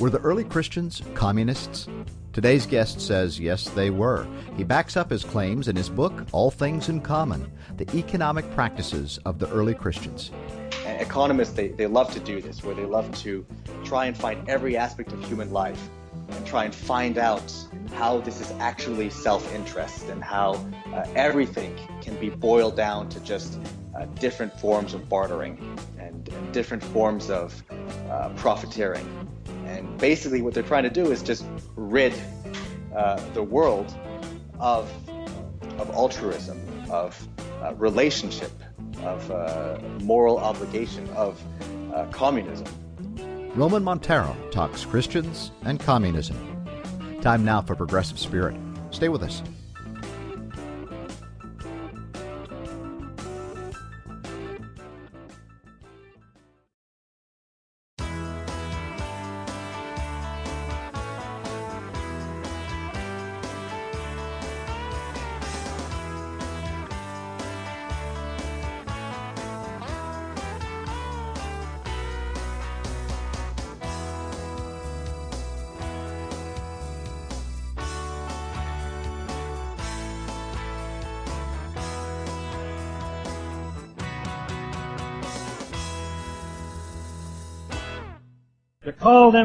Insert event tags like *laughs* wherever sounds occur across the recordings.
Were the early Christians communists? Today's guest says yes, they were. He backs up his claims in his book, All Things in Common The Economic Practices of the Early Christians. Economists, they, they love to do this, where they love to try and find every aspect of human life and try and find out how this is actually self interest and how uh, everything can be boiled down to just uh, different forms of bartering and, and different forms of uh, profiteering. And basically, what they're trying to do is just rid uh, the world of, of altruism, of uh, relationship, of uh, moral obligation, of uh, communism. Roman Montero talks Christians and communism. Time now for Progressive Spirit. Stay with us.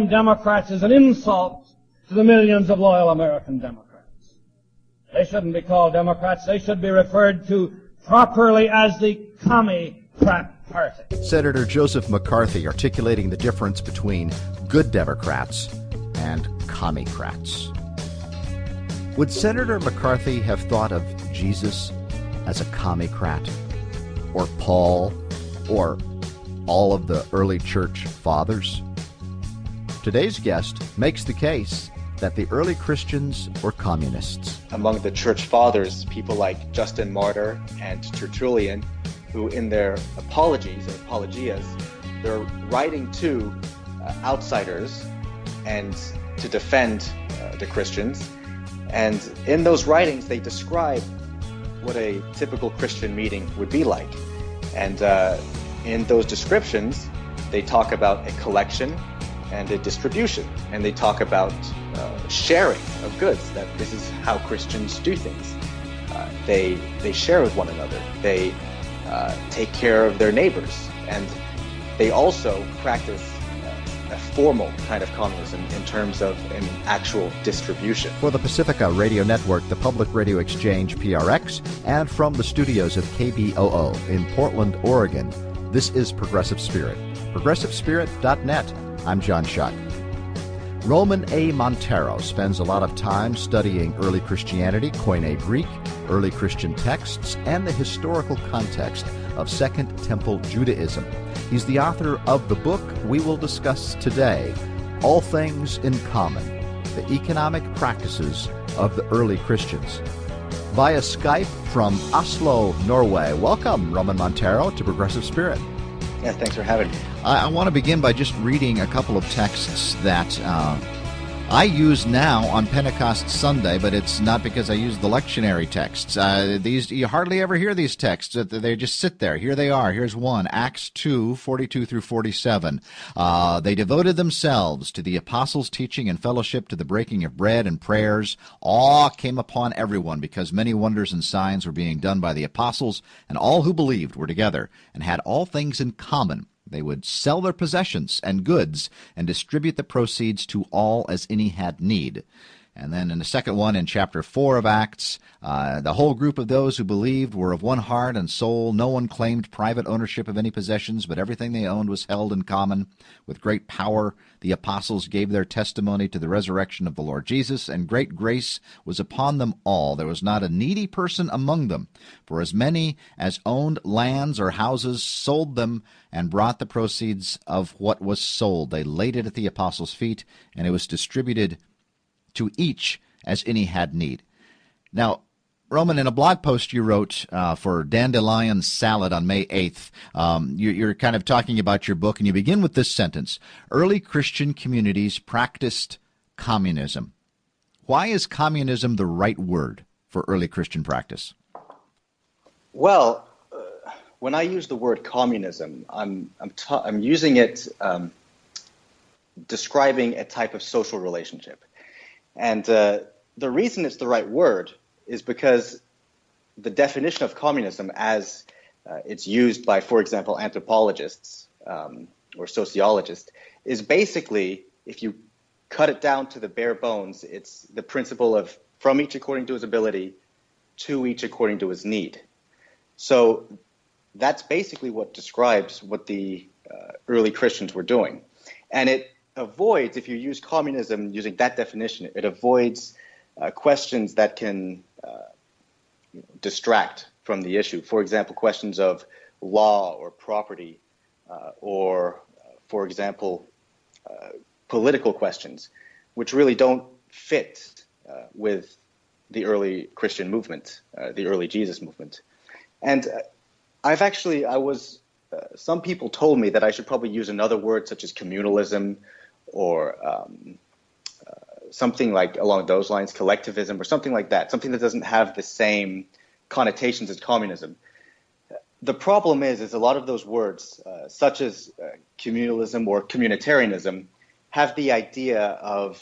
Democrats is an insult to the millions of loyal American Democrats. They shouldn't be called Democrats. They should be referred to properly as the Commie Crap Party. Senator Joseph McCarthy articulating the difference between good Democrats and commie-crats. Would Senator McCarthy have thought of Jesus as a commie-crat? Or Paul? Or all of the early church fathers? Today's guest makes the case that the early Christians were communists. Among the church fathers, people like Justin Martyr and Tertullian, who in their apologies or apologias, they're writing to uh, outsiders and to defend uh, the Christians. And in those writings, they describe what a typical Christian meeting would be like. And uh, in those descriptions, they talk about a collection and a distribution. And they talk about uh, sharing of goods, that this is how Christians do things. Uh, they, they share with one another. They uh, take care of their neighbors. And they also practice uh, a formal kind of communism in terms of an actual distribution. For the Pacifica Radio Network, the Public Radio Exchange PRX, and from the studios of KBOO in Portland, Oregon, this is Progressive Spirit. ProgressiveSpirit.net. I'm John Shuck. Roman A. Montero spends a lot of time studying early Christianity, Koine Greek, early Christian texts, and the historical context of Second Temple Judaism. He's the author of the book we will discuss today, All Things in Common The Economic Practices of the Early Christians. Via Skype from Oslo, Norway. Welcome, Roman Montero, to Progressive Spirit. Yeah, thanks for having me. I, I want to begin by just reading a couple of texts that uh, I use now on Pentecost Sunday, but it's not because I use the lectionary texts. Uh, these you hardly ever hear these texts; they just sit there. Here they are. Here's one: Acts two forty-two through forty-seven. Uh, they devoted themselves to the apostles' teaching and fellowship, to the breaking of bread and prayers. Awe came upon everyone because many wonders and signs were being done by the apostles, and all who believed were together and had all things in common. They would sell their possessions and goods and distribute the proceeds to all as any had need. And then in the second one, in chapter 4 of Acts, uh, the whole group of those who believed were of one heart and soul. No one claimed private ownership of any possessions, but everything they owned was held in common. With great power, the apostles gave their testimony to the resurrection of the Lord Jesus, and great grace was upon them all. There was not a needy person among them. For as many as owned lands or houses sold them and brought the proceeds of what was sold. They laid it at the apostles' feet, and it was distributed to each as any had need. Now, Roman, in a blog post you wrote uh, for Dandelion Salad on May 8th, um, you, you're kind of talking about your book, and you begin with this sentence Early Christian communities practiced communism. Why is communism the right word for early Christian practice? Well, uh, when I use the word communism, I'm, I'm, ta- I'm using it um, describing a type of social relationship. And uh, the reason it's the right word is because the definition of communism, as uh, it's used by, for example, anthropologists um, or sociologists, is basically, if you cut it down to the bare bones, it's the principle of from each according to his ability, to each according to his need. So that's basically what describes what the uh, early Christians were doing. And it avoids, if you use communism using that definition, it avoids uh, questions that can uh, distract from the issue. For example, questions of law or property, uh, or, uh, for example, uh, political questions, which really don't fit uh, with the early Christian movement, the early Jesus movement. And I've actually, I was, some people told me that I should probably use another word such as communalism or um, uh, something like along those lines, collectivism or something like that, something that doesn't have the same connotations as communism. The problem is, is a lot of those words, uh, such as uh, communalism or communitarianism, have the idea of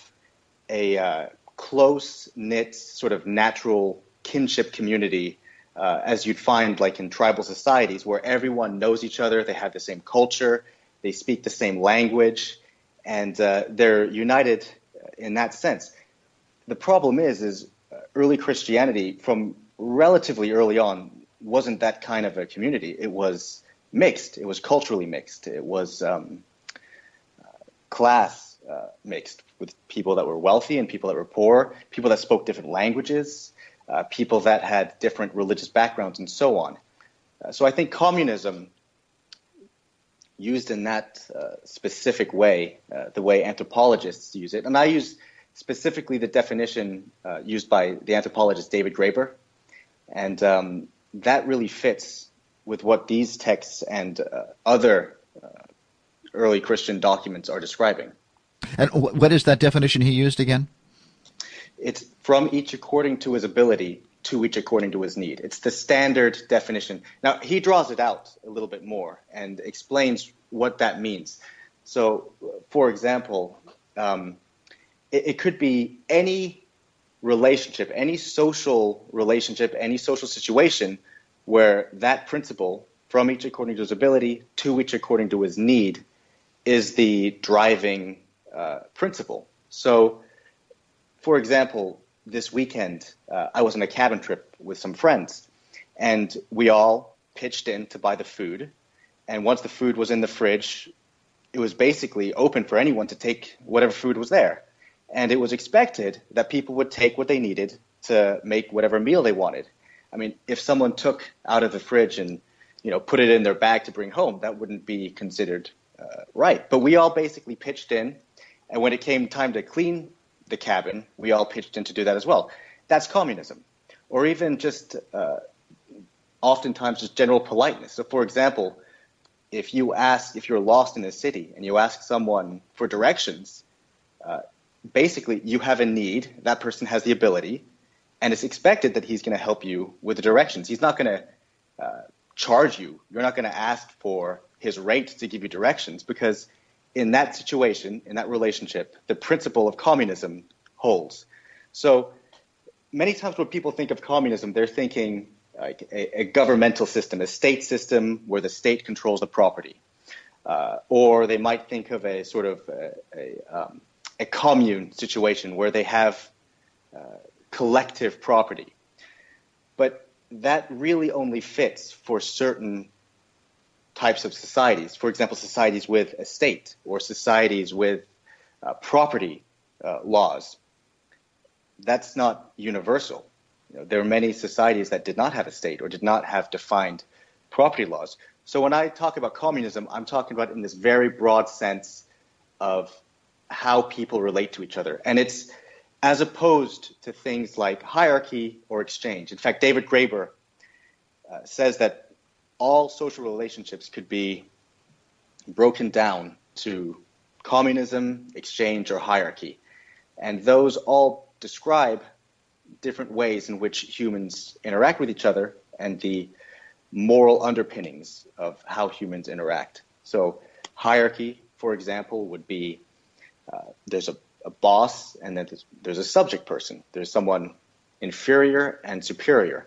a uh, close knit, sort of natural kinship community, uh, as you'd find like in tribal societies, where everyone knows each other, they have the same culture, they speak the same language, and uh, they're united in that sense. The problem is, is uh, early Christianity from relatively early on wasn't that kind of a community. It was mixed. It was culturally mixed. It was um, uh, class uh, mixed with people that were wealthy and people that were poor, people that spoke different languages, uh, people that had different religious backgrounds, and so on. Uh, so I think communism used in that uh, specific way, uh, the way anthropologists use it. And I use specifically the definition uh, used by the anthropologist David Graeber. And um, that really fits with what these texts and uh, other uh, early Christian documents are describing. And what is that definition he used again? It's from each according to his ability to each according to his need. It's the standard definition. Now, he draws it out a little bit more and explains what that means. So, for example, um, it, it could be any relationship, any social relationship, any social situation where that principle, from each according to his ability to each according to his need, is the driving uh, principle. So, for example, this weekend, uh, I was on a cabin trip with some friends, and we all pitched in to buy the food. And once the food was in the fridge, it was basically open for anyone to take whatever food was there. And it was expected that people would take what they needed to make whatever meal they wanted. I mean, if someone took out of the fridge and you know put it in their bag to bring home, that wouldn't be considered uh, right. But we all basically pitched in, and when it came time to clean the cabin, we all pitched in to do that as well. That's communism. Or even just uh, oftentimes just general politeness. So, for example, if you ask, if you're lost in a city and you ask someone for directions, uh, basically you have a need, that person has the ability, and it's expected that he's going to help you with the directions. He's not going to uh, charge you. You're not going to ask for his rate to give you directions because in that situation, in that relationship, the principle of communism holds. So many times when people think of communism, they're thinking like a, a governmental system, a state system where the state controls the property. Uh, or they might think of a sort of a, a, um, a commune situation where they have uh, collective property. But that really only fits for certain types of societies. For example, societies with a state or societies with uh, property uh, laws. That's not universal. You know, there are many societies that did not have a state or did not have defined property laws. So when I talk about communism, I'm talking about in this very broad sense of how people relate to each other. And it's as opposed to things like hierarchy or exchange. In fact, David Graeber uh, says that all social relationships could be broken down to communism, exchange, or hierarchy. And those all describe different ways in which humans interact with each other and the moral underpinnings of how humans interact. So, hierarchy, for example, would be Uh, there's a, a, boss, and then there's, there's a subject person. There's someone inferior and superior.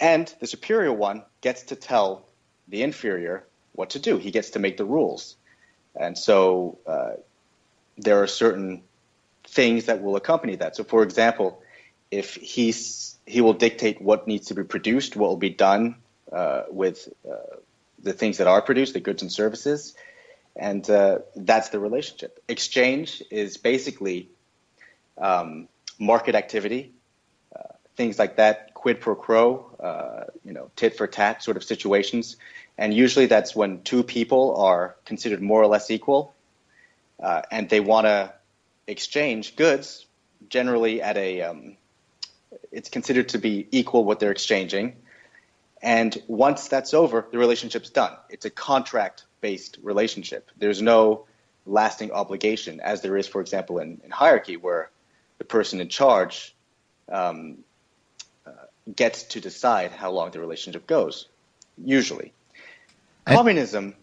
And the superior one gets to tell the inferior what to do. He gets to make the rules. And so uh, there are certain things that will accompany that. So, for example, if he's, he will dictate what needs to be produced, what will be done uh, with uh, the things that are produced, the goods and services, and uh, that's the relationship. Exchange is basically um, market activity, uh, things like that, quid pro quo, uh, you know, tit for tat sort of situations, and usually that's when two people are considered more or less equal, uh, and they want to exchange goods, generally at a, um, it's considered to be equal what they're exchanging. And once that's over, the relationship's done. It's a contract based relationship. There's no lasting obligation, as there is, for example, in, in hierarchy, where the person in charge um, gets to decide how long the relationship goes, usually. Communism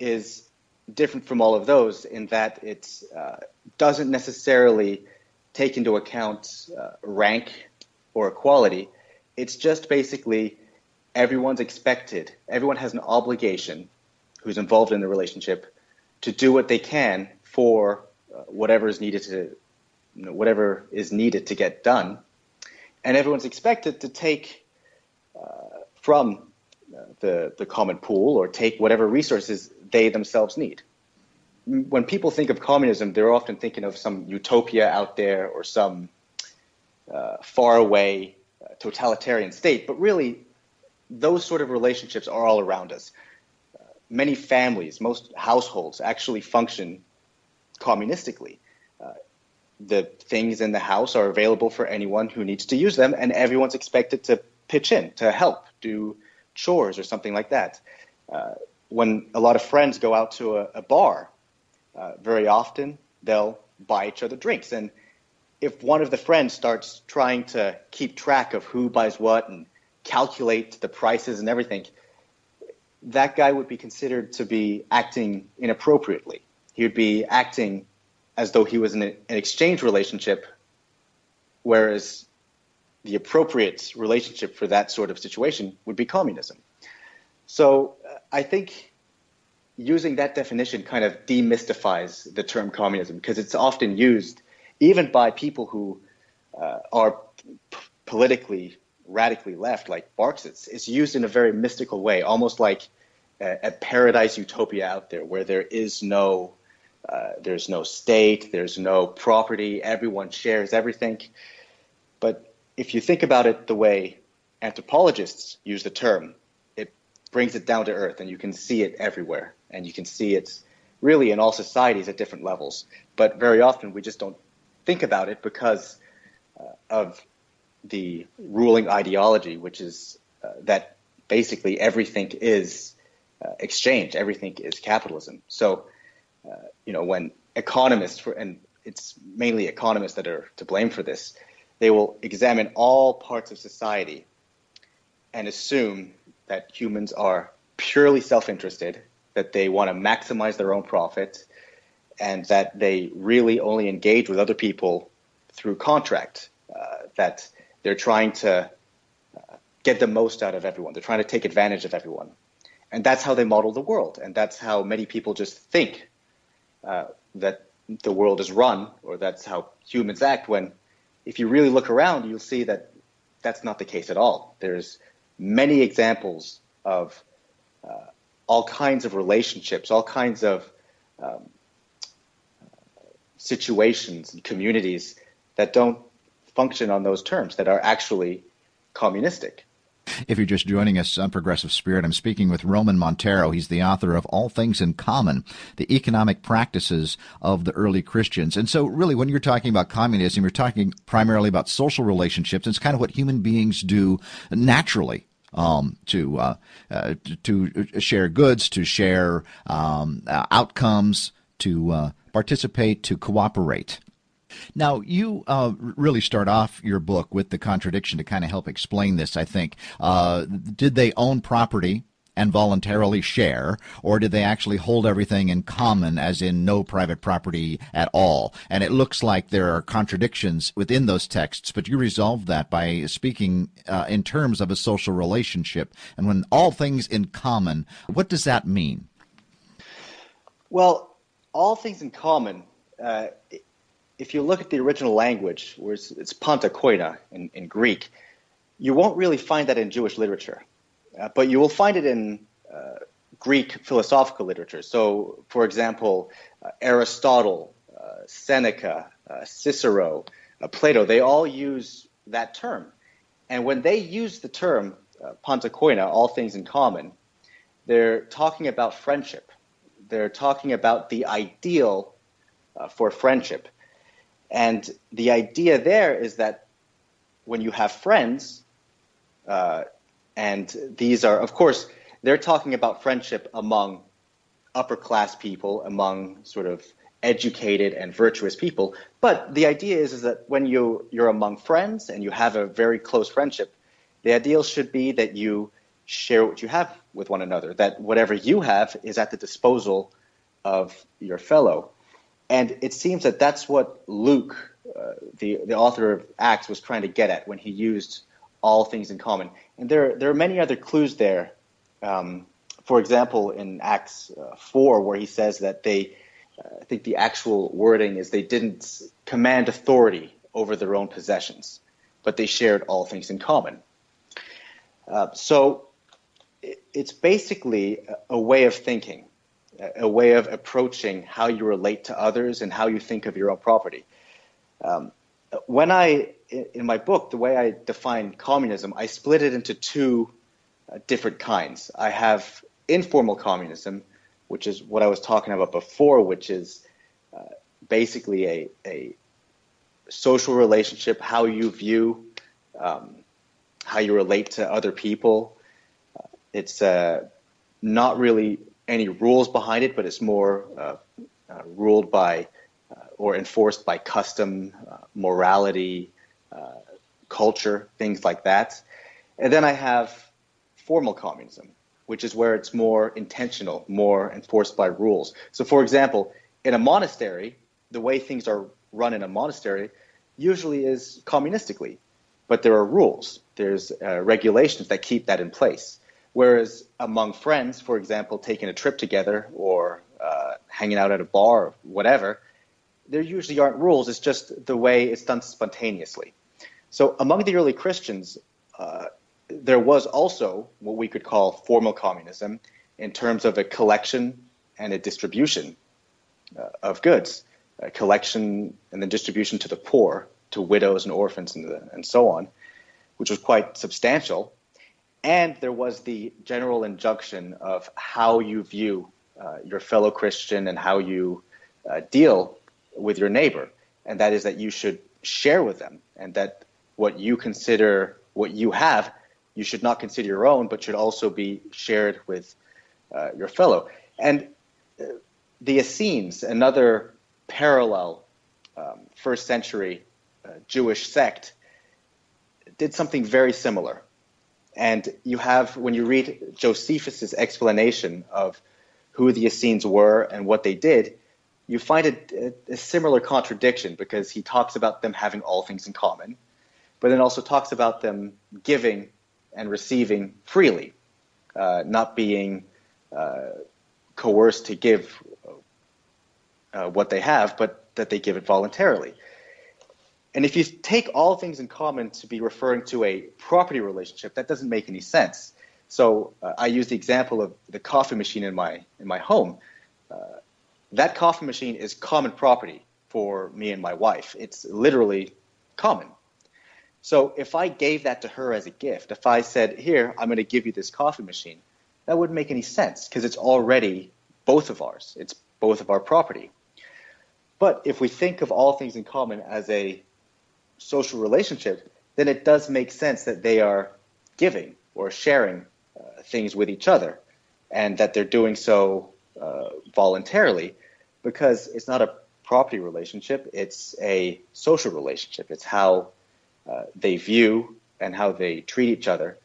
is different from all of those in that it uh, doesn't necessarily take into account uh, rank or equality. It's just basically everyone's expected, everyone has an obligation who's involved in the relationship to do what they can for uh, whatever is needed to you know, whatever is needed to get done, and everyone's expected to take uh, from uh, the the common pool or take whatever resources they themselves need. When people think of communism, they're often thinking of some utopia out there or some uh, faraway uh, totalitarian state, but really those sort of relationships are all around us. Uh, many families, most households actually function communistically. The things in the house are available for anyone who needs to use them, and everyone's expected to pitch in to help, do chores or something like that. Uh, when a lot of friends go out to a, a bar, uh, very often they'll buy each other drinks. And if one of the friends starts trying to keep track of who buys what and calculate the prices and everything, that guy would be considered to be acting inappropriately. He would be acting as though he was in an exchange relationship, whereas the appropriate relationship for that sort of situation would be communism. So I think using that definition kind of demystifies the term communism because it's often used even by people who uh, are politically radically left, like Marxists, it's used in a very mystical way, almost like a, a paradise utopia out there where there is no uh, there's no state, there's no property, everyone shares everything. But if you think about it the way anthropologists use the term, it brings it down to earth and you can see it everywhere. And you can see it really in all societies at different levels. But very often we just don't think about it because uh, of the ruling ideology, which is uh, that basically everything is uh, exchange, everything is capitalism. So, you know, when economists, for, and it's mainly economists that are to blame for this, they will examine all parts of society and assume that humans are purely self-interested, that they want to maximize their own profit, and that they really only engage with other people through contract. Uh, that they're trying to uh, get the most out of everyone. They're trying to take advantage of everyone. And that's how they model the world. And that's how many people just think uh, that the world is run, or that's how humans act. When, if you really look around, you'll see that that's not the case at all. There's many examples of uh, all kinds of relationships, all kinds of um, situations and communities that don't function on those terms that are actually communistic. If you're just joining us on Progressive Spirit, I'm speaking with Roman Montero. He's the author of All Things in Common, the economic practices of the early Christians. And so, really, when you're talking about communism, you're talking primarily about social relationships. It's kind of what human beings do naturally. Um, to uh, uh, to share goods, to share um, outcomes, to uh, participate, to cooperate. Now, you uh, really start off your book with the contradiction to kind of help explain this, I think. Uh, did they own property? and voluntarily share, or did they actually hold everything in common, as in no private property at all? And it looks like there are contradictions within those texts, but you resolve that by speaking uh, in terms of a social relationship. And when all things in common, what does that mean? Well, all things in common. Uh, if you look at the original language, where it's, it's panta koina in, in Greek, you won't really find that in Jewish literature, uh, but you will find it in uh, Greek philosophical literature. So, for example, uh, Aristotle, uh, Seneca, uh, Cicero, uh, Plato, they all use that term. And when they use the term panta koina, all things in common, they're talking about friendship. They're talking about the ideal for friendship. And the idea there is that when you have friends, uh, and these are, of course, they're talking about friendship among upper class people, among sort of educated and virtuous people. But the idea is, is that when you, you're among friends and you have a very close friendship, the ideal should be that you share what you have with one another, that whatever you have is at the disposal of your fellow. And it seems that that's what Luke, uh, the, the author of Acts, was trying to get at when he used all things in common. And there, there are many other clues there. Um, for example, in Acts uh, 4, where he says that they, uh, I think the actual wording is they didn't command authority over their own possessions, but they shared all things in common. Uh, so it, it's basically a, a way of thinking, a, way of approaching how you relate to others and how you think of your own property. Um, when I in my book, the way I define communism, I split it into two uh, different kinds. I have informal communism, which is what I was talking about before, which is uh, basically a, a social relationship, how you view, um, how you relate to other people. Uh, it's uh, not really any rules behind it, but it's more uh, uh, ruled by or enforced by custom, morality, uh, culture, things like that. And then I have formal communism, which is where it's more intentional, more enforced by rules. So, for example, in a monastery, the way things are run in a monastery usually is communistically, but there are rules, there's uh, regulations that keep that in place. Whereas among friends, for example, taking a trip together or uh, hanging out at a bar or whatever, there usually aren't rules. It's just the way it's done spontaneously. So among the early Christians, uh, there was also what we could call formal communism in terms of a collection and a distribution uh, of goods, a collection and then distribution to the poor, to widows and orphans and, the, and so on, which was quite substantial. And there was the general injunction of how you view uh, your fellow Christian and how you uh, deal with your neighbor, and that is that you should share with them, and that what you consider what you have, you should not consider your own, but should also be shared with uh, your fellow. And uh, the Essenes, another parallel um, first century uh, Jewish sect, did something very similar. And you have, when you read Josephus's explanation of who the Essenes were and what they did, you find a, a, similar contradiction because he talks about them having all things in common, but then also talks about them giving and receiving freely, uh, not being uh, coerced to give uh, what they have, but that they give it voluntarily. And if you take all things in common to be referring to a property relationship, that doesn't make any sense. So uh, I use the example of the coffee machine in my in my home. Uh, that coffee machine is common property for me and my wife. It's literally common. So if I gave that to her as a gift, if I said, "Here, I'm going to give you this coffee machine," that wouldn't make any sense because it's already both of ours. It's both of our property. But if we think of all things in common as a social relationship, then it does make sense that they are giving or sharing uh, things with each other, and that they're doing so uh, voluntarily, because it's not a property relationship; it's a social relationship. It's how uh, they view and how they treat each other.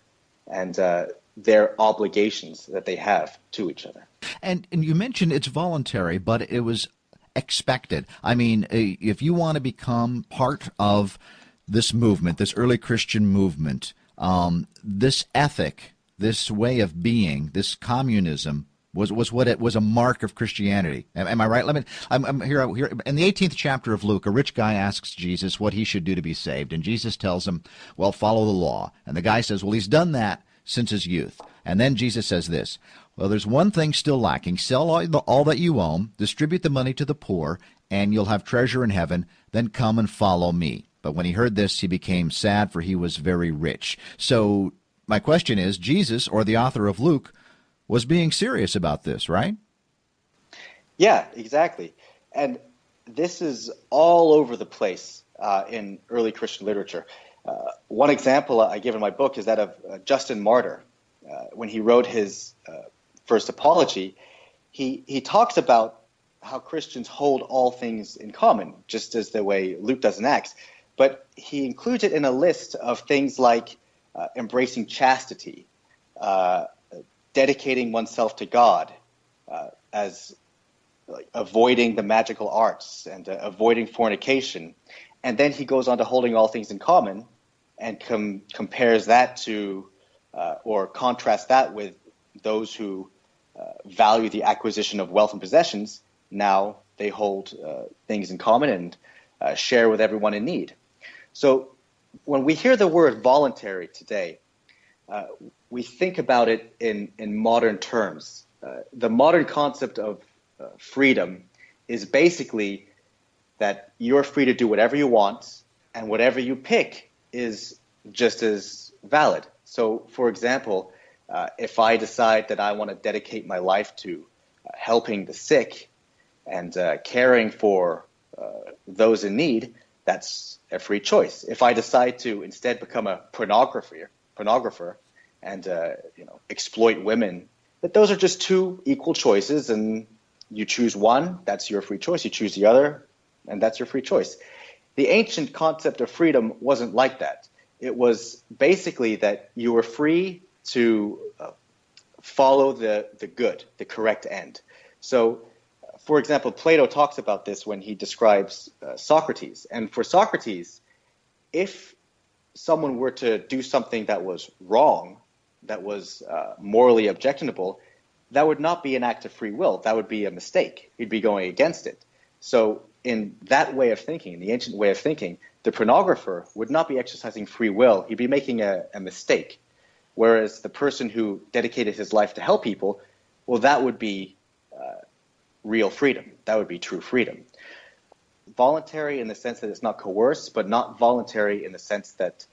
And uh, their obligations that they have to each other. And, and you mentioned it's voluntary, but it was expected. I mean, if you want to become part of this movement, this early Christian movement, um, this ethic, this way of being, this communism was was what it was a mark of Christianity. Am, am I right? Let me. I'm, I'm here, here in the 18th chapter of Luke. A rich guy asks Jesus what he should do to be saved, and Jesus tells him, "Well, follow the law." And the guy says, "Well, he's done that since his youth." And then Jesus says this. Well, there's one thing still lacking. Sell all, the, all that you own, distribute the money to the poor, and you'll have treasure in heaven. Then come and follow me. But when he heard this, he became sad, for he was very rich. So, my question is Jesus, or the author of Luke, was being serious about this, right? Yeah, exactly. And this is all over the place uh, in early Christian literature. Uh, one example I give in my book is that of uh, Justin Martyr. Uh, when he wrote his uh, first apology, he, he talks about how Christians hold all things in common, just as the way Luke does in Acts. But he includes it in a list of things like uh, embracing chastity, dedicating oneself to God uh, as like, avoiding the magical arts and uh, avoiding fornication. And then he goes on to holding all things in common and com- compares that to uh, or contrasts that with those who uh, value the acquisition of wealth and possessions. Now they hold uh, things in common and uh, share with everyone in need. So when we hear the word voluntary today, uh, we think about it in, in modern terms. Uh, the modern concept of uh, freedom is basically that you're free to do whatever you want, and whatever you pick is just as valid. So, for example, uh, if I decide that I want to dedicate my life to uh, helping the sick and uh, caring for those in need, that's a free choice. If I decide to instead become a pornographer, pornographer and uh, you know exploit women. That those are just two equal choices, and you choose one, that's your free choice. You choose the other, and that's your free choice. The ancient concept of freedom wasn't like that. It was basically that you were free to uh, follow the, the good, the correct end. So, for example, Plato talks about this when he describes uh, Socrates. And for Socrates, if someone were to do something that was wrong, that was uh, morally objectionable, that would not be an act of free will. That would be a mistake. He'd be going against it. So, in that way of thinking, in the ancient way of thinking, the pornographer would not be exercising free will. He'd be making a, a mistake. Whereas the person who dedicated his life to help people, well, that would be uh, real freedom. That would be true freedom voluntary in the sense that it's not coerced, but not voluntary in the sense that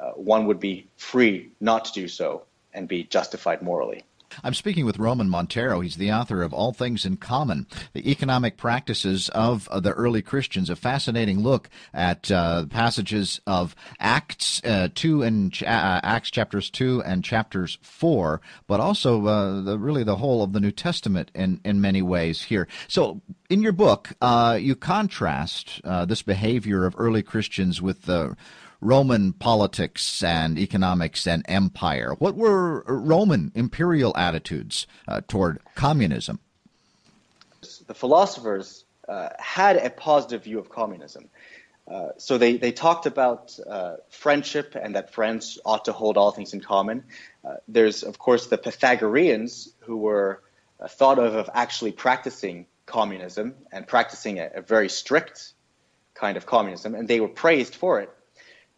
uh, one would be free not to do so and be justified morally. I'm speaking with Roman Montero. He's the author of All Things in Common, the economic practices of uh, the early Christians. A fascinating look at uh, passages of Acts uh, two and uh, Acts chapters two and chapters four, but also uh, the, really the whole of the New Testament in in many ways here. So, in your book, uh, you contrast this behavior of early Christians with the Roman politics and economics and empire? What were Roman imperial attitudes uh, toward communism? The philosophers uh, had a positive view of communism. Uh, so they, they talked about uh, friendship and that friends ought to hold all things in common. Uh, there's, of course, the Pythagoreans who were uh, thought of of actually practicing communism and practicing a, a very strict kind of communism, and they were praised for it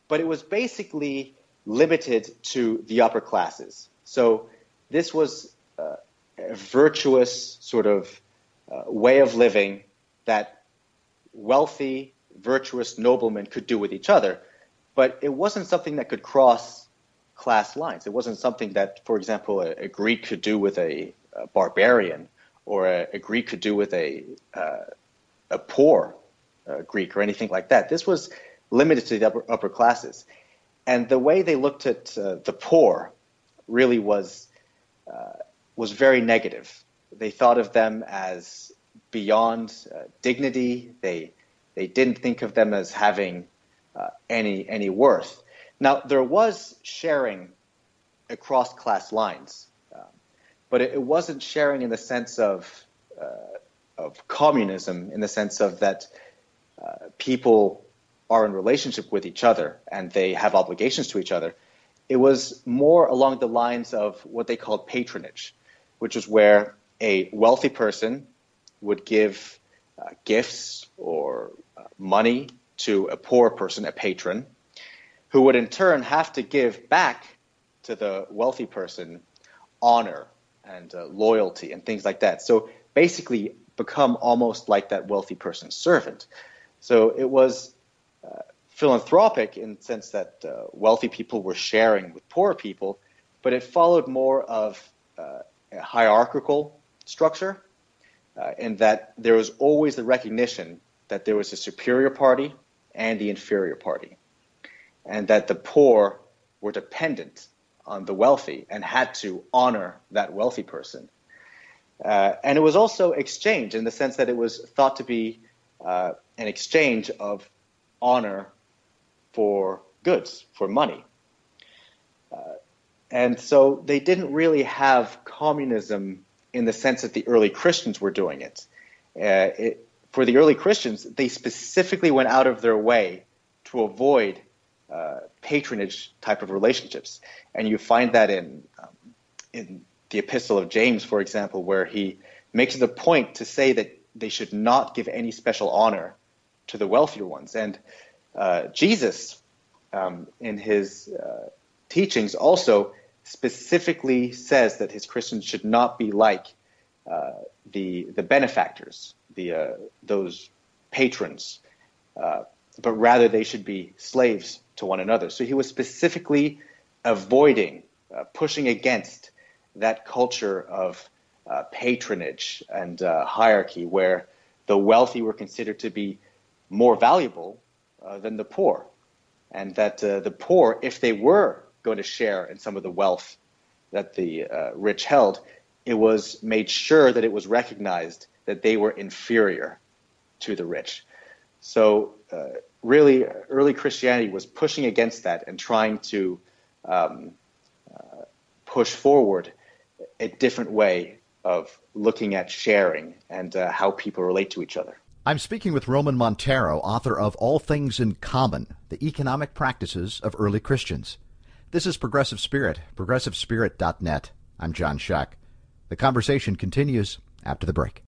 but it was basically limited to the upper classes. So this was uh, a virtuous sort of uh, way of living that wealthy, virtuous noblemen could do with each other, but it wasn't something that could cross class lines. It wasn't something that, for example, a, a Greek could do with a, a barbarian, or a, a, Greek could do with a uh, a poor uh, Greek, or anything like that. This was limited to the upper, upper classes. And the way they looked at uh, the poor really was uh, was very negative. They thought of them as beyond uh, dignity. They they didn't think of them as having uh, any any worth. Now there was sharing across class lines. Uh, but it, it, wasn't sharing in the sense of, uh, of communism, in the sense of that uh, people are in relationship with each other and they have obligations to each other. It was more along the lines of what they called patronage, which is where a wealthy person would give uh, gifts or uh, money to a poor person, a patron, who would in turn have to give back to the wealthy person honor and uh, loyalty and things like that. So basically, become almost like that wealthy person's servant. So it was philanthropic in the sense that uh, wealthy people were sharing with poor people, but it followed more of uh, a hierarchical structure uh, in that there was always the recognition that there was a superior party and the inferior party, and that the poor were dependent on the wealthy and had to honor that wealthy person. Uh, and it was also exchange in the sense that it was thought to be uh, an exchange of honor for goods, for money. Uh, and so they didn't really have communism in the sense that the early Christians were doing it. Uh, it for the early Christians, they specifically went out of their way to avoid uh, patronage type of relationships. And you find that in, um, in the Epistle of James, for example, where he makes it a point to say that they should not give any special honor to the wealthier ones. And uh, Jesus, um, in his uh, teachings, also specifically says that his Christians should not be like uh, the the benefactors, the uh, those patrons, uh, but rather they should be slaves to one another. So he was specifically avoiding, uh, pushing against that culture of patronage and hierarchy, where the wealthy were considered to be more valuable than the poor, and that the poor, if they were going to share in some of the wealth that the rich held, it was made sure that it was recognized that they were inferior to the rich. So, uh, really, early Christianity was pushing against that and trying to um, uh, push forward a different way of looking at sharing and uh, how people relate to each other. I'm speaking with Roman Montero, author of All Things in Common The Economic Practices of Early Christians. This is Progressive Spirit, progressivespirit.net. I'm John Shuck. The conversation continues after the break.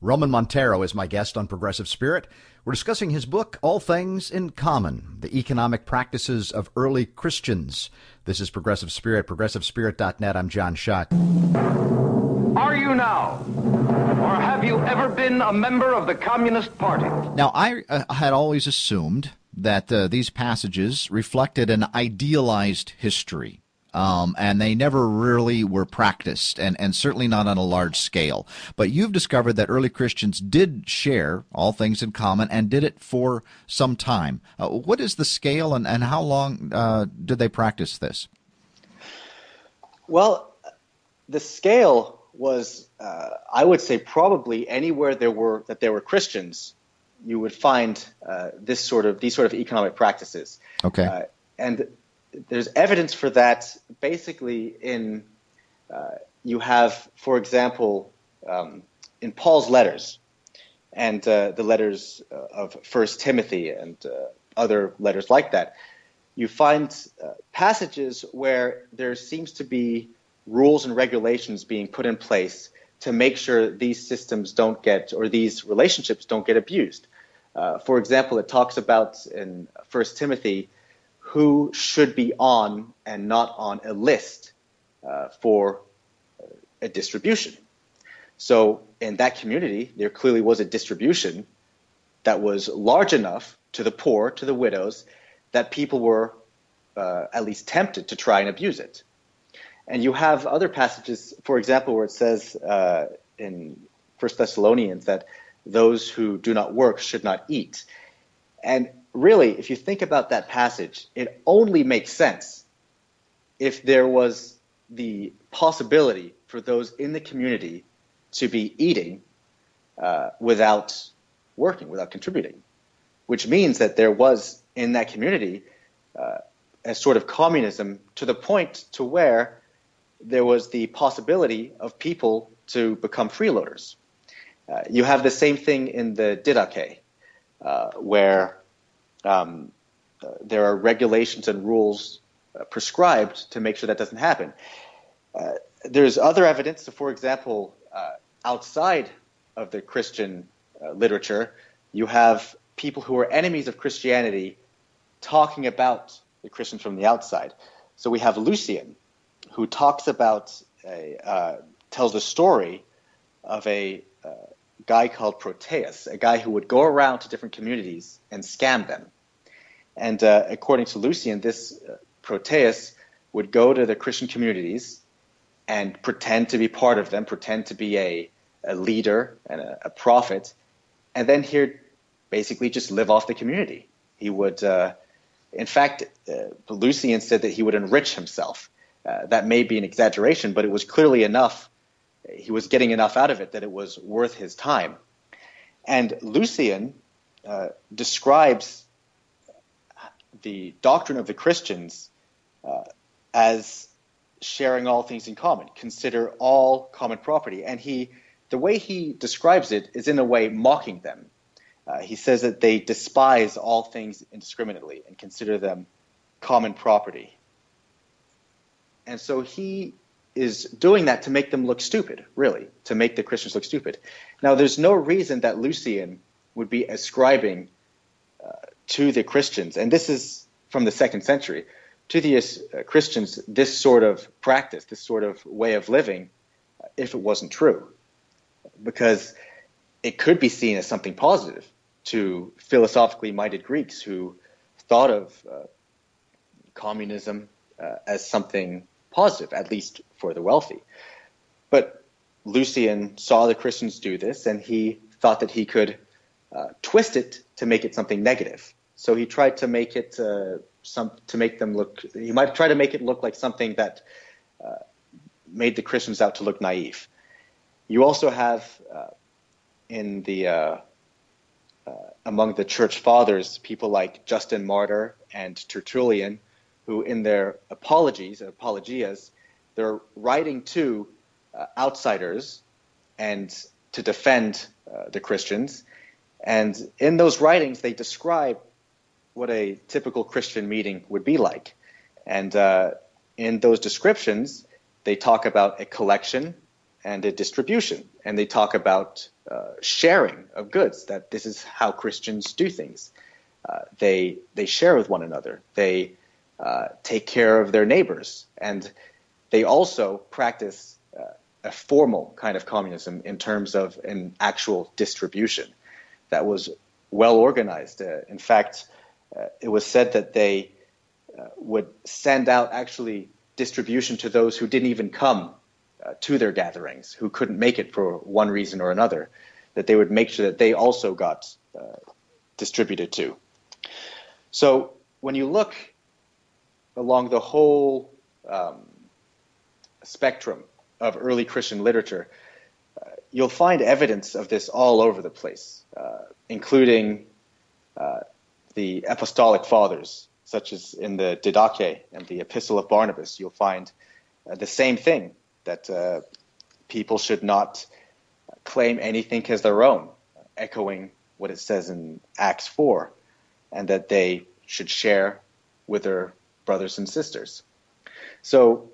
Roman Montero is my guest on Progressive Spirit. We're discussing his book, All Things in Common The Economic Practices of Early Christians. This is Progressive Spirit, progressivespirit.net. I'm John Shuck. Are you now? Or have you ever been a member of the Communist Party? Now, I uh, had always assumed that uh, these passages reflected an idealized history um, and they never really were practiced, and, and certainly not on a large scale. But you've discovered that early Christians did share all things in common and did it for some time. Uh, what is the scale, and, and how long uh, did they practice this? Well, the scale was, uh, I would say, probably anywhere there were that there were Christians, you would find uh, this sort of these sort of economic practices. Okay. Uh, and there's evidence for that basically in uh, you have, for example, um, in Paul's letters and uh, the letters uh, of First Timothy and uh, other letters like that, you find uh, passages where there seems to be rules and regulations being put in place to make sure these systems don't get or these relationships don't get abused. Uh, for example, it talks about in First Timothy who should be on and not on a list uh, for a distribution. So in that community, there clearly was a distribution that was large enough to the poor, to the widows, that people were uh, at least tempted to try and abuse it. And you have other passages, for example, where it says uh, in First Thessalonians that those who do not work should not eat. And really, if you think about that passage, it only makes sense if there was the possibility for those in the community to be eating uh, without working, without contributing, which means that there was in that community uh, a sort of communism to the point to where there was the possibility of people to become freeloaders. Uh, you have the same thing in the Didache, uh, where um, uh, there are regulations and rules uh, prescribed to make sure that doesn't happen. Uh, there's other evidence, so for example, uh, outside of the Christian literature, you have people who are enemies of Christianity talking about the Christians from the outside. So we have Lucian, who talks about a, uh, tells the story of a uh, guy called Proteus, a guy who would go around to different communities and scam them. And uh, according to Lucian, this uh, Proteus would go to the Christian communities and pretend to be part of them, pretend to be a, a leader and a, a prophet, and then he'd basically just live off the community. He would uh, in fact, uh, Lucian said that he would enrich himself. Uh, that may be an exaggeration, but it was clearly enough. He was getting enough out of it that it was worth his time. And Lucian uh, describes the doctrine of the Christians uh, as sharing all things in common, consider all common property. And he, the way he describes it is in a way mocking them. Uh, he says that they despise all things indiscriminately and consider them common property. And so he is doing that to make them look stupid, really, to make the Christians look stupid. Now, there's no reason that Lucian would be ascribing uh, to the Christians, and this is from the second century, to the uh, Christians this sort of practice, this sort of way of living, uh, if it wasn't true. Because it could be seen as something positive to philosophically minded Greeks who thought of uh, communism uh, as something positive, at least for the wealthy. But Lucian saw the Christians do this, and he thought that he could uh, twist it to make it something negative. So he tried to make it uh, some to make them look. He might try to make it look like something that uh, made the Christians out to look naive. You also have uh, in the uh, among the church fathers, people like Justin Martyr and Tertullian, who in their apologies, apologias, they're writing to uh, outsiders and to defend uh, the Christians. And in those writings, they describe what a typical Christian meeting would be like. And uh, in those descriptions, they talk about a collection and a distribution. And they talk about uh, sharing of goods, that this is how Christians do things. Uh, they, they share with one another. They uh, take care of their neighbors. And they also practice uh, a formal kind of communism in terms of an actual distribution that was well organized. Uh, in fact, it was said that they would send out actually distribution to those who didn't even come uh, to their gatherings who couldn't make it for one reason or another, that they would make sure that they also got uh, distributed to. So when you look along the whole um, spectrum of early Christian literature, uh, you'll find evidence of this all over the place, uh, including uh, the apostolic fathers, such as in the Didache and the Epistle of Barnabas. You'll find uh, the same thing that uh, people should not claim anything as their own, echoing what it says in Acts 4, and that they should share with their brothers and sisters. So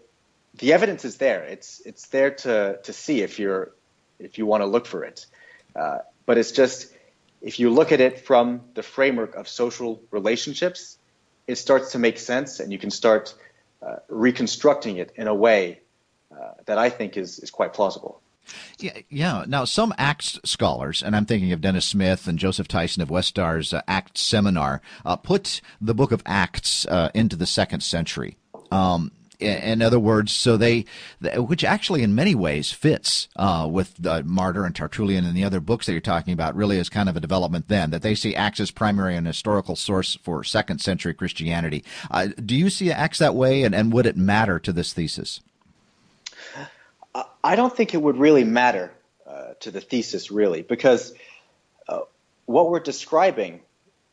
the evidence is there. It's it's there to to see if you're if you want to look for it. Uh, but it's just if you look at it from the framework of social relationships, it starts to make sense, and you can start uh, reconstructing it in a way uh, that I think is, is quite plausible. Yeah, yeah. Now, some Acts scholars, and I'm thinking of Dennis Smith and Joseph Tyson of Westar's uh, Acts Seminar, uh, put the book of Acts uh, into the second century. Um, in other words, so they, which actually in many ways fits uh, with the Martyr and Tertullian and the other books that you're talking about, really is kind of a development then, that they see Acts as primary and historical source for second century Christianity. Uh, do you see Acts that way, and, and would it matter to this thesis? I don't think it would really matter uh, to the thesis, really, because uh, what we're describing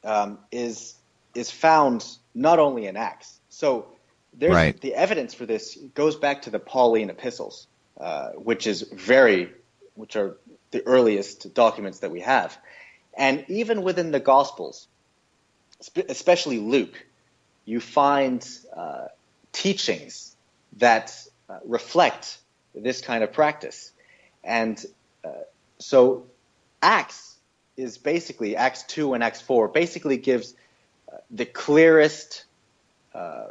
um, is is found not only in Acts. So there's right. the evidence for this goes back to the Pauline epistles, uh, which is very, which are the earliest documents that we have, and even within the Gospels, especially Luke, you find uh, teachings that uh, reflect this kind of practice, and uh, so Acts is basically Acts two and Acts four basically gives uh, the clearest uh,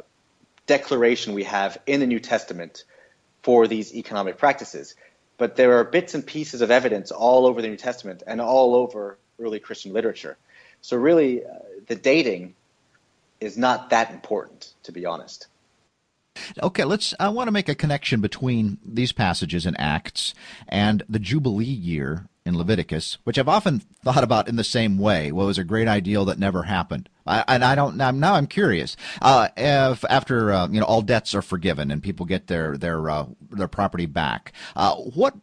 declaration we have in the New Testament for these economic practices. But there are bits and pieces of evidence all over the New Testament and all over early Christian literature. So, really, uh, the dating is not that important, to be honest. Okay, let's. I want to make a connection between these passages in Acts and the Jubilee year in Leviticus, which I've often thought about in the same way. What was a great ideal that never happened? I, and I don't. I'm, now I'm curious. Uh, if after uh, you know all debts are forgiven and people get their their uh, their property back, uh, what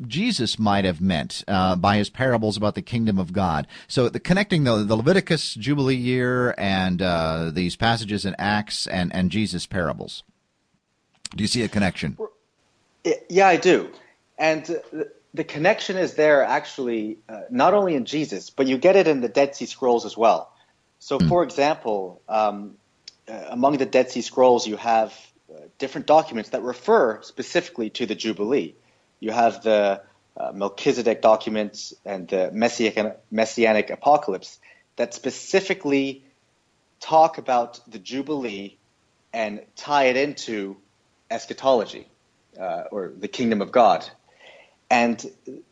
Jesus might have meant uh, by his parables about the kingdom of God. So the connecting the, the Leviticus Jubilee year and uh, these passages in Acts and and Jesus parables. Do you see a connection? Yeah, I do, and the connection is there actually uh, not only in Jesus, but you get it in the Dead Sea Scrolls as well. So, mm. for example, um, uh, among the Dead Sea Scrolls, you have uh, different documents that refer specifically to the Jubilee. You have the uh, Melchizedek documents and the Messianic, Messianic Apocalypse that specifically talk about the Jubilee and tie it into eschatology uh, or the kingdom of God. And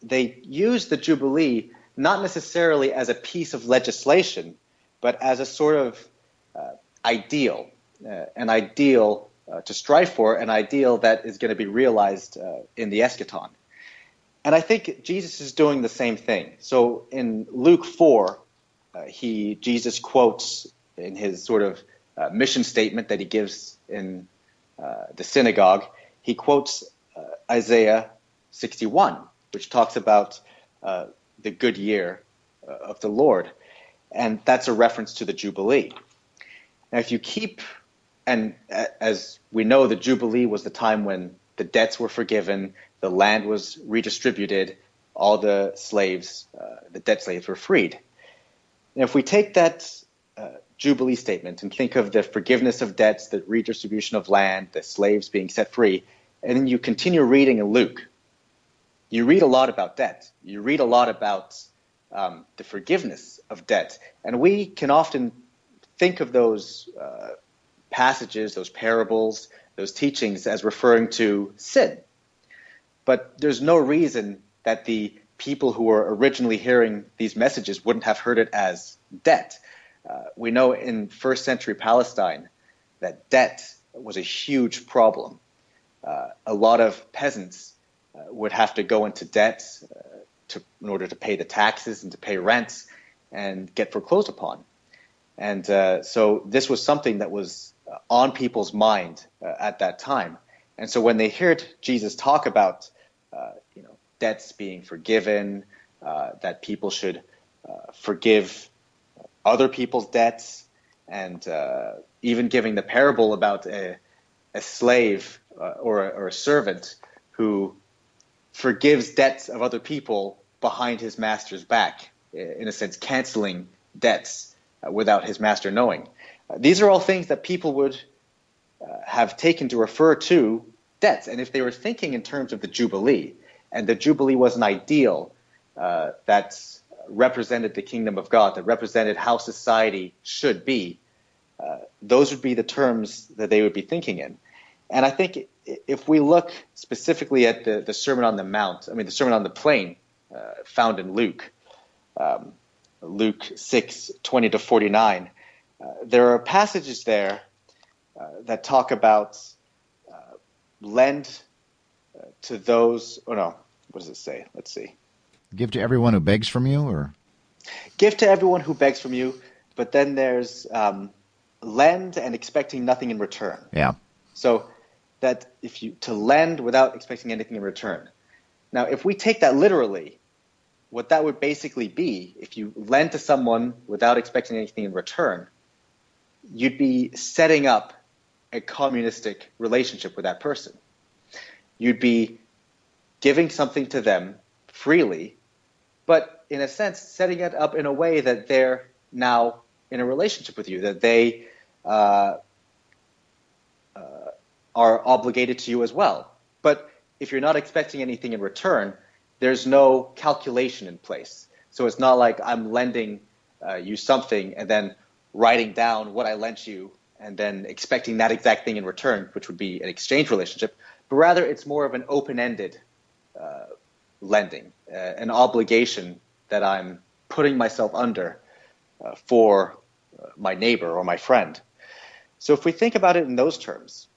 they use the Jubilee not necessarily as a piece of legislation, but as a sort of uh, ideal, uh, an ideal uh, to strive for, an ideal that is going to be realized uh, in the eschaton. And I think Jesus is doing the same thing. So in Luke 4, uh, he Jesus quotes in his sort of uh, mission statement that he gives in the synagogue, he quotes Isaiah 61, which talks about uh, the good year uh, of the Lord. And that's a reference to the Jubilee. Now, if you keep, and as we know, the Jubilee was the time when the debts were forgiven, the land was redistributed, all the slaves, uh, the debt slaves were freed. Now, if we take that uh, Jubilee statement and think of the forgiveness of debts, the redistribution of land, the slaves being set free, and then you continue reading in Luke, you read a lot about debt. You read a lot about um, the forgiveness of debt. And we can often think of those uh, passages, those parables, those teachings as referring to sin. But there's no reason that the people who were originally hearing these messages wouldn't have heard it as debt. Uh, we know in first century Palestine that debt was a huge problem. Uh, a lot of peasants would have to go into debt uh, to, in order to pay the taxes and to pay rents and get foreclosed upon. And uh, so this was something that was on people's mind at that time. And so when they heard Jesus talk about, you know, debts being forgiven, that people should forgive other people's debts, and uh, even giving the parable about a, a slave uh, or, a, or, a, servant who forgives debts of other people behind his master's back, in a sense, canceling debts uh, without his master knowing. Uh, these are all things that people would uh, have taken to refer to debts. And if they were thinking in terms of the Jubilee, and the Jubilee was an ideal uh, that represented the kingdom of God, that represented how society should be, uh, those would be the terms that they would be thinking in. And I think if we look specifically at the, the Sermon on the Mount, I mean, the Sermon on the Plain uh, found in Luke, um, Luke 6 20 to 49, uh, there are passages there uh, that talk about uh, lend uh, to those, oh no, what does it say? Let's see. Give to everyone who begs from you, or? Give to everyone who begs from you, but then there's um, lend and expecting nothing in return. Yeah. So that if you to lend without expecting anything in return. Now, if we take that literally, what that would basically be, if you lend to someone without expecting anything in return, you'd be setting up a communistic relationship with that person. You'd be giving something to them freely, but in a sense, setting it up in a way that they're now in a relationship with you, that they uh, are obligated to you as well. But if you're not expecting anything in return, there's no calculation in place. So it's not like I'm lending uh, you something and then writing down what I lent you and then expecting that exact thing in return, which would be an exchange relationship. But rather, it's more of an open-ended uh, lending, uh, an obligation that I'm putting myself under uh, for uh, my neighbor or my friend. So if we think about it in those terms,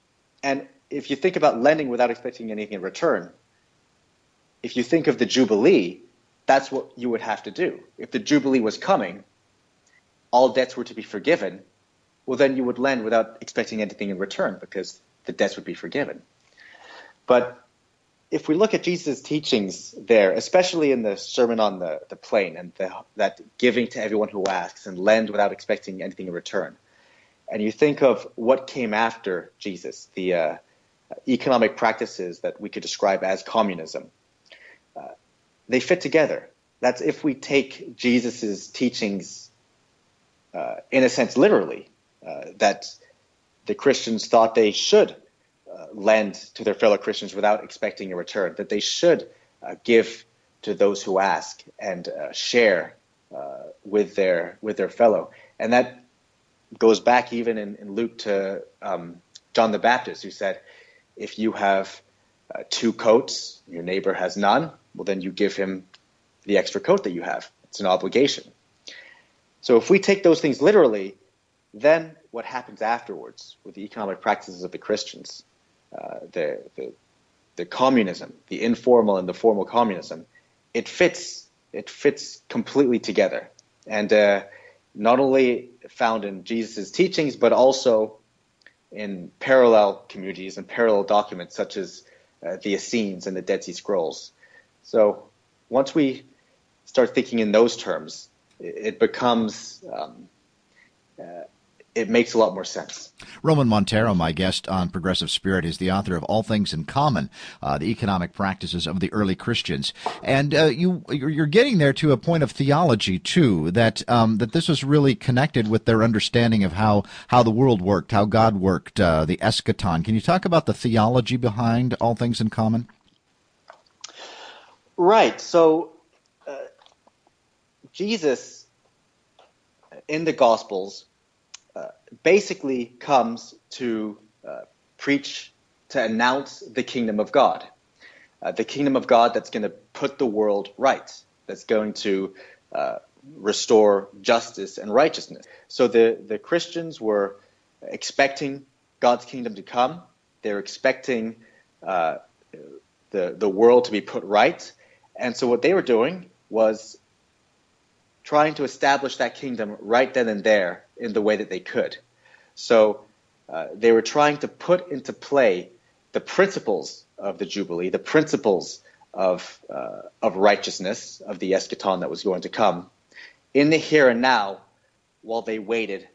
and if you think about lending without expecting anything in return, if you think of the Jubilee, that's what you would have to do. If the Jubilee was coming, all debts were to be forgiven, well, then you would lend without expecting anything in return because the debts would be forgiven. But if we look at Jesus' teachings there, especially in the Sermon on the, the Plain and the, that giving to everyone who asks and lend without expecting anything in return, and you think of what came after Jesus, the uh, economic practices that we could describe as communism, uh, they fit together. That's if we take Jesus' teachings, uh, in a sense, literally, uh, that the Christians thought they should uh, lend to their fellow Christians without expecting a return, that they should uh, give to those who ask and share with their with their fellow, and that goes back even in, in Luke to um, John the Baptist, who said, if you have uh, two coats, your neighbor has none, well, then you give him the extra coat that you have. It's an obligation. So if we take those things literally, then what happens afterwards with the economic practices of the Christians, uh, the, the, the communism, the informal and the formal communism, it fits it fits completely together. And uh, not only found in Jesus' teachings, but also in parallel communities and parallel documents such as uh, the Essenes and the Dead Sea Scrolls. So once we start thinking in those terms, it, becomes um, uh, it makes a lot more sense. Roman Montero, my guest on Progressive Spirit, is the author of All Things in Common, uh, the economic practices of the early Christians. And uh, you, you're getting there to a point of theology too, that um, that this was really connected with their understanding of how how the world worked, how God worked, uh, the eschaton. Can you talk about the theology behind All Things in Common? Right. So uh, Jesus in the Gospels basically comes to uh, preach, to announce the kingdom of God. Uh, the kingdom of God that's going to put the world right, that's going to uh, restore justice and righteousness. So the, the Christians were expecting God's kingdom to come. They're expecting uh, the, the world to be put right. And so what they were doing was trying to establish that kingdom right then and there in the way that they could. So uh, they were trying to put into play the principles of the Jubilee, the principles of, uh, of righteousness, of the eschaton that was going to come, in the here and now while they waited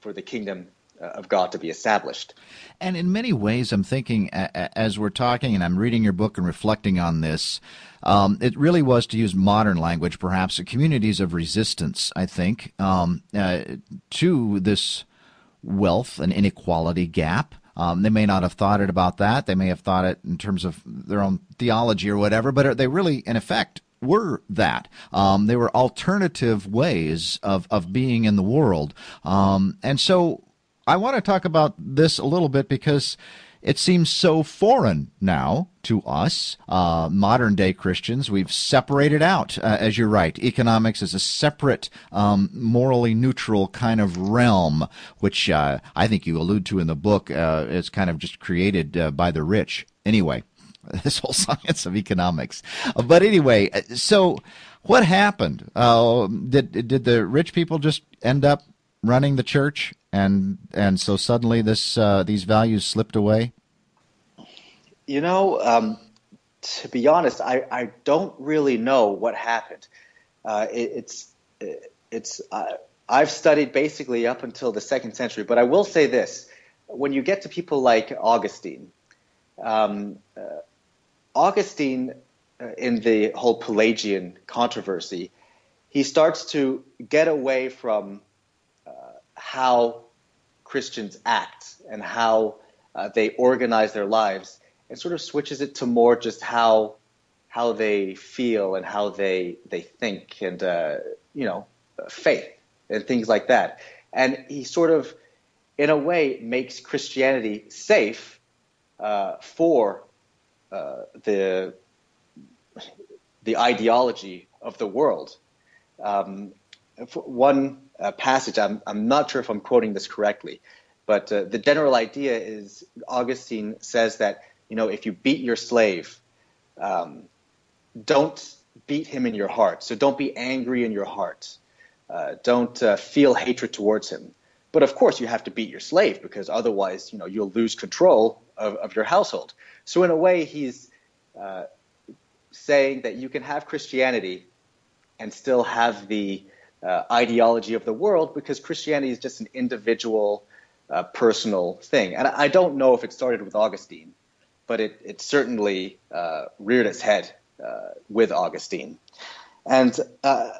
for the kingdom of God to be established. And in many ways, I'm thinking as we're talking and I'm reading your book and reflecting on this, um, it really was, to use modern language, perhaps, communities of resistance, I think, um, uh, to this wealth and inequality gap. Um, they may not have thought it about that. They may have thought it in terms of their own theology or whatever, but they really, in effect, were that. Um, they were alternative ways of, of being in the world. Um, and so I want to talk about this a little bit because it seems so foreign now to us, uh, modern day Christians. We've separated out, uh, as you're right, economics is a separate, um, morally neutral kind of realm, which uh, I think you allude to in the book. Uh, is kind of just created uh, by the rich. Anyway, *laughs* this whole science of economics. But anyway, uh, so what happened? did did the rich people just end up running the church, and and so suddenly this these values slipped away? You know, um, to be honest, I, I don't really know what happened. Uh, it, it's it's uh, I've studied basically up until the second century, but I will say this: when you get to people like Augustine, um, uh, Augustine uh, in the whole Pelagian controversy, he starts to get away from uh, how Christians act and how uh, they organize their lives and sort of switches it to more just how how they feel and how they they think and uh, you know faith and things like that. And he sort of, in a way, makes Christianity safe uh, for uh, the the ideology of the world. Um, one uh, passage, I'm, I'm not sure if I'm quoting this correctly, but uh, the general idea is Augustine says that you know, if you beat your slave, um, don't beat him in your heart. So don't be angry in your heart. Uh, don't uh, feel hatred towards him. But of course, you have to beat your slave because otherwise, you know, you'll lose control of, of your household. So in a way, he's uh, saying that you can have Christianity and still have the uh, ideology of the world because Christianity is just an individual, uh, personal thing. And I don't know if it started with Augustine but it, it certainly uh, reared its head uh, with Augustine. And uh,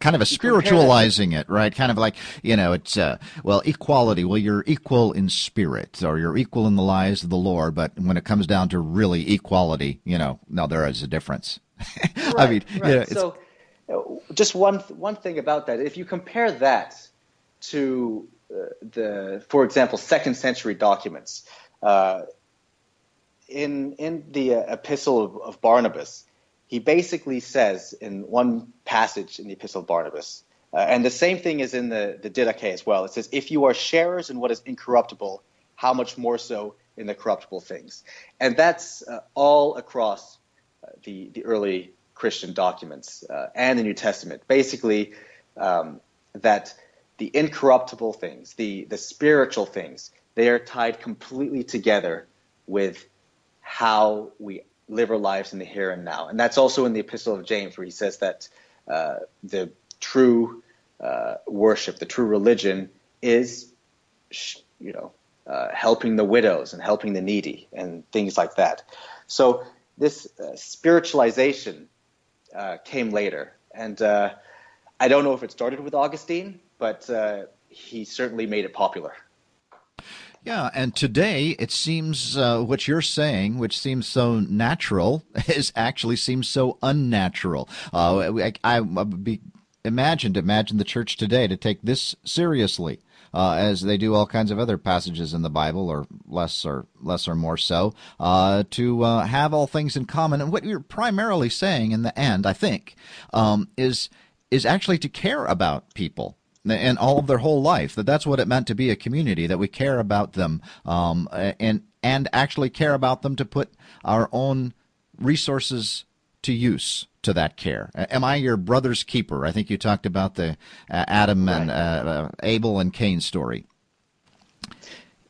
kind of a spiritualizing it, right? Kind of like, you know, it's, uh, well, equality. Well, you're equal in spirit or you're equal in the lives of the Lord. But when it comes down to really equality, you know, now there is a difference. *laughs* right, I mean, right. you know, so just one, one thing about that, if you compare that to uh, the, for example, second century documents, uh, in in the uh, epistle of, of, Barnabas, he basically says in one passage in the epistle of Barnabas, uh, and the same thing is in the the Didache as well. It says, "If you are sharers in what is incorruptible, how much more so in the corruptible things?" And that's uh, all across uh, the the early Christian documents uh, and the New Testament. Basically, um, that the incorruptible things, the the spiritual things, they are tied completely together with how we live our lives in the here and now. And that's also in the Epistle of James, where he says that uh, the true uh, worship, the true religion, is, you know, uh, helping the widows and helping the needy and things like that. So this uh, spiritualization uh, came later, and uh, I don't know if it started with Augustine, but he certainly made it popular. Yeah, and today it seems uh, what you're saying, which seems so natural, *laughs* is actually seems so unnatural. Uh, I, I, I imagined, imagine the church today to take this seriously. Uh, as they do all kinds of other passages in the Bible, or less or less or more so, uh, to uh, have all things in common. And what you're primarily saying in the end, I think, um, is is actually to care about people and all of their whole life that that's what it meant to be a community that we care about them um, and and actually care about them to put our own resources to use to that care. Am I your brother's keeper? I think you talked about the uh, Adam right. and uh, uh, Abel and Cain story.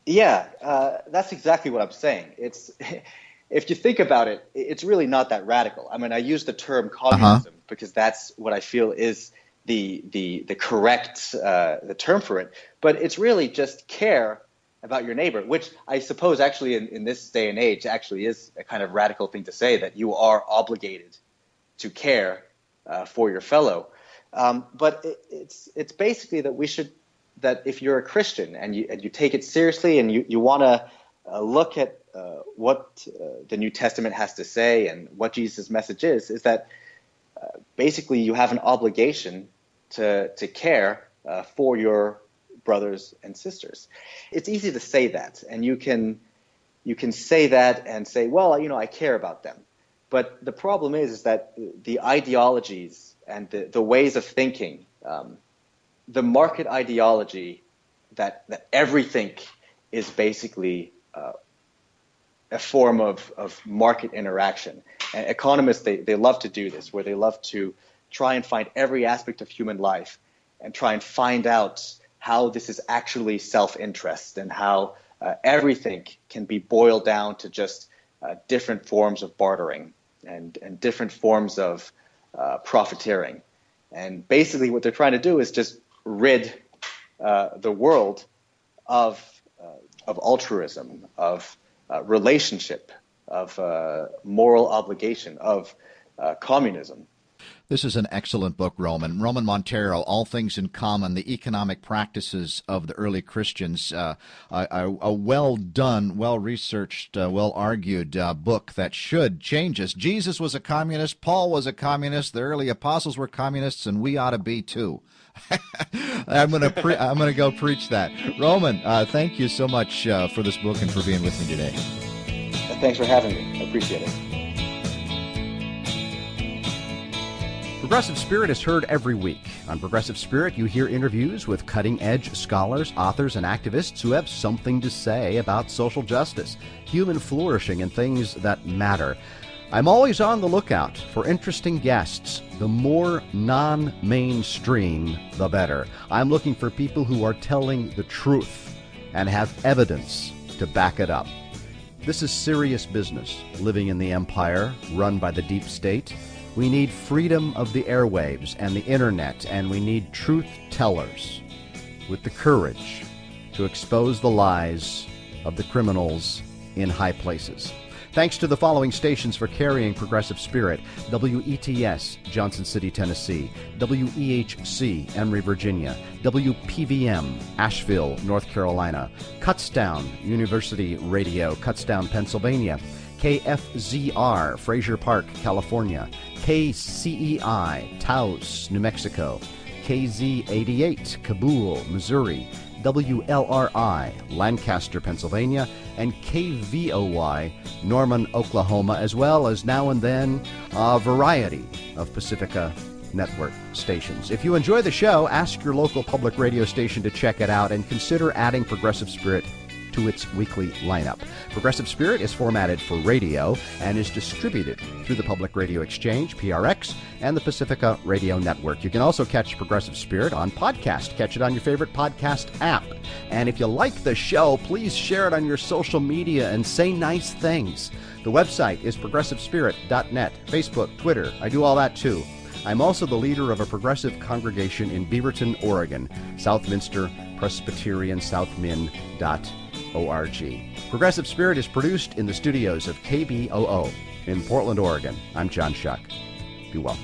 Yeah, uh, that's exactly what I'm saying. It's *laughs* if you think about it, it's really not that radical. I mean, I use the term uh-huh. communism uh-huh. because that's what I feel is the the the correct uh, the term for it, but it's really just care about your neighbor, which I suppose actually in, in this day and age actually is a kind of radical thing to say that you are obligated to care uh, for your fellow. Um, but it, it's it's basically that we should that if you're a Christian and you and you take it seriously and you you want to uh, look at uh, what uh, the New Testament has to say and what Jesus' message is, is that basically you have an obligation to, to care uh, for your brothers and sisters. It's easy to say that, and you can you can say that and say, well, you know, I care about them. But the problem is, is that the ideologies and the, the ways of thinking, um, the market ideology that, that everything is basically uh, a form of, of market interaction. And economists, they, they love to do this, where they love to try and find every aspect of human life and try and find out how this is actually self interest and how uh, everything can be boiled down to just uh, different forms of bartering and, and different forms of uh, profiteering. And basically, what they're trying to do is just rid uh, the world of, uh, of altruism, of uh, relationship, of moral obligation, of communism. This is an excellent book, Roman. Roman Montero, All Things in Common, the Economic Practices of the Early Christians. Uh, a, a, well done, well researched, uh, well argued uh, book that should change us. Jesus was a communist, Paul was a communist, the early apostles were communists, and we ought to be too. *laughs* I'm gonna pre- I'm gonna go preach that. Roman, uh, thank you so much uh, for this book and for being with me today. Thanks for having me. I appreciate it. Progressive Spirit is heard every week. On Progressive Spirit, you hear interviews with cutting edge scholars, authors, and activists who have something to say about social justice, human flourishing, and things that matter. I'm always on the lookout for interesting guests. The more non mainstream, the better. I'm looking for people who are telling the truth and have evidence to back it up. This is serious business, living in the empire run by the deep state. We need freedom of the airwaves and the internet, and we need truth tellers with the courage to expose the lies of the criminals in high places. Thanks to the following stations for carrying progressive spirit WETS, Johnson City, Tennessee, WEHC, Emory, Virginia, WPVM, Asheville, North Carolina, Kutztown University Radio, Kutztown, Pennsylvania, KFZR, Frazier Park, California, KCEI, Taos, New Mexico, KZ88, Cabool, Missouri, WLRI, Lancaster, Pennsylvania, and KVOY, Norman, Oklahoma, as well as now and then a variety of Pacifica network stations. If you enjoy the show, ask your local public radio station to check it out and consider adding Progressive Spirit to its weekly lineup. Progressive Spirit is formatted for radio and is distributed through the Public Radio Exchange, PRX, and the Pacifica Radio Network. You can also catch Progressive Spirit on podcast. Catch it on your favorite podcast app. And if you like the show, please share it on your social media and say nice things. The website is progressivespirit.net, Facebook, Twitter. I do all that too. I'm also the leader of a progressive congregation in Beaverton, Oregon, Southminster Presbyterian Southmin.org org. Progressive Spirit is produced in the studios of KBOO in Portland, Oregon. I'm John Shuck. Be well.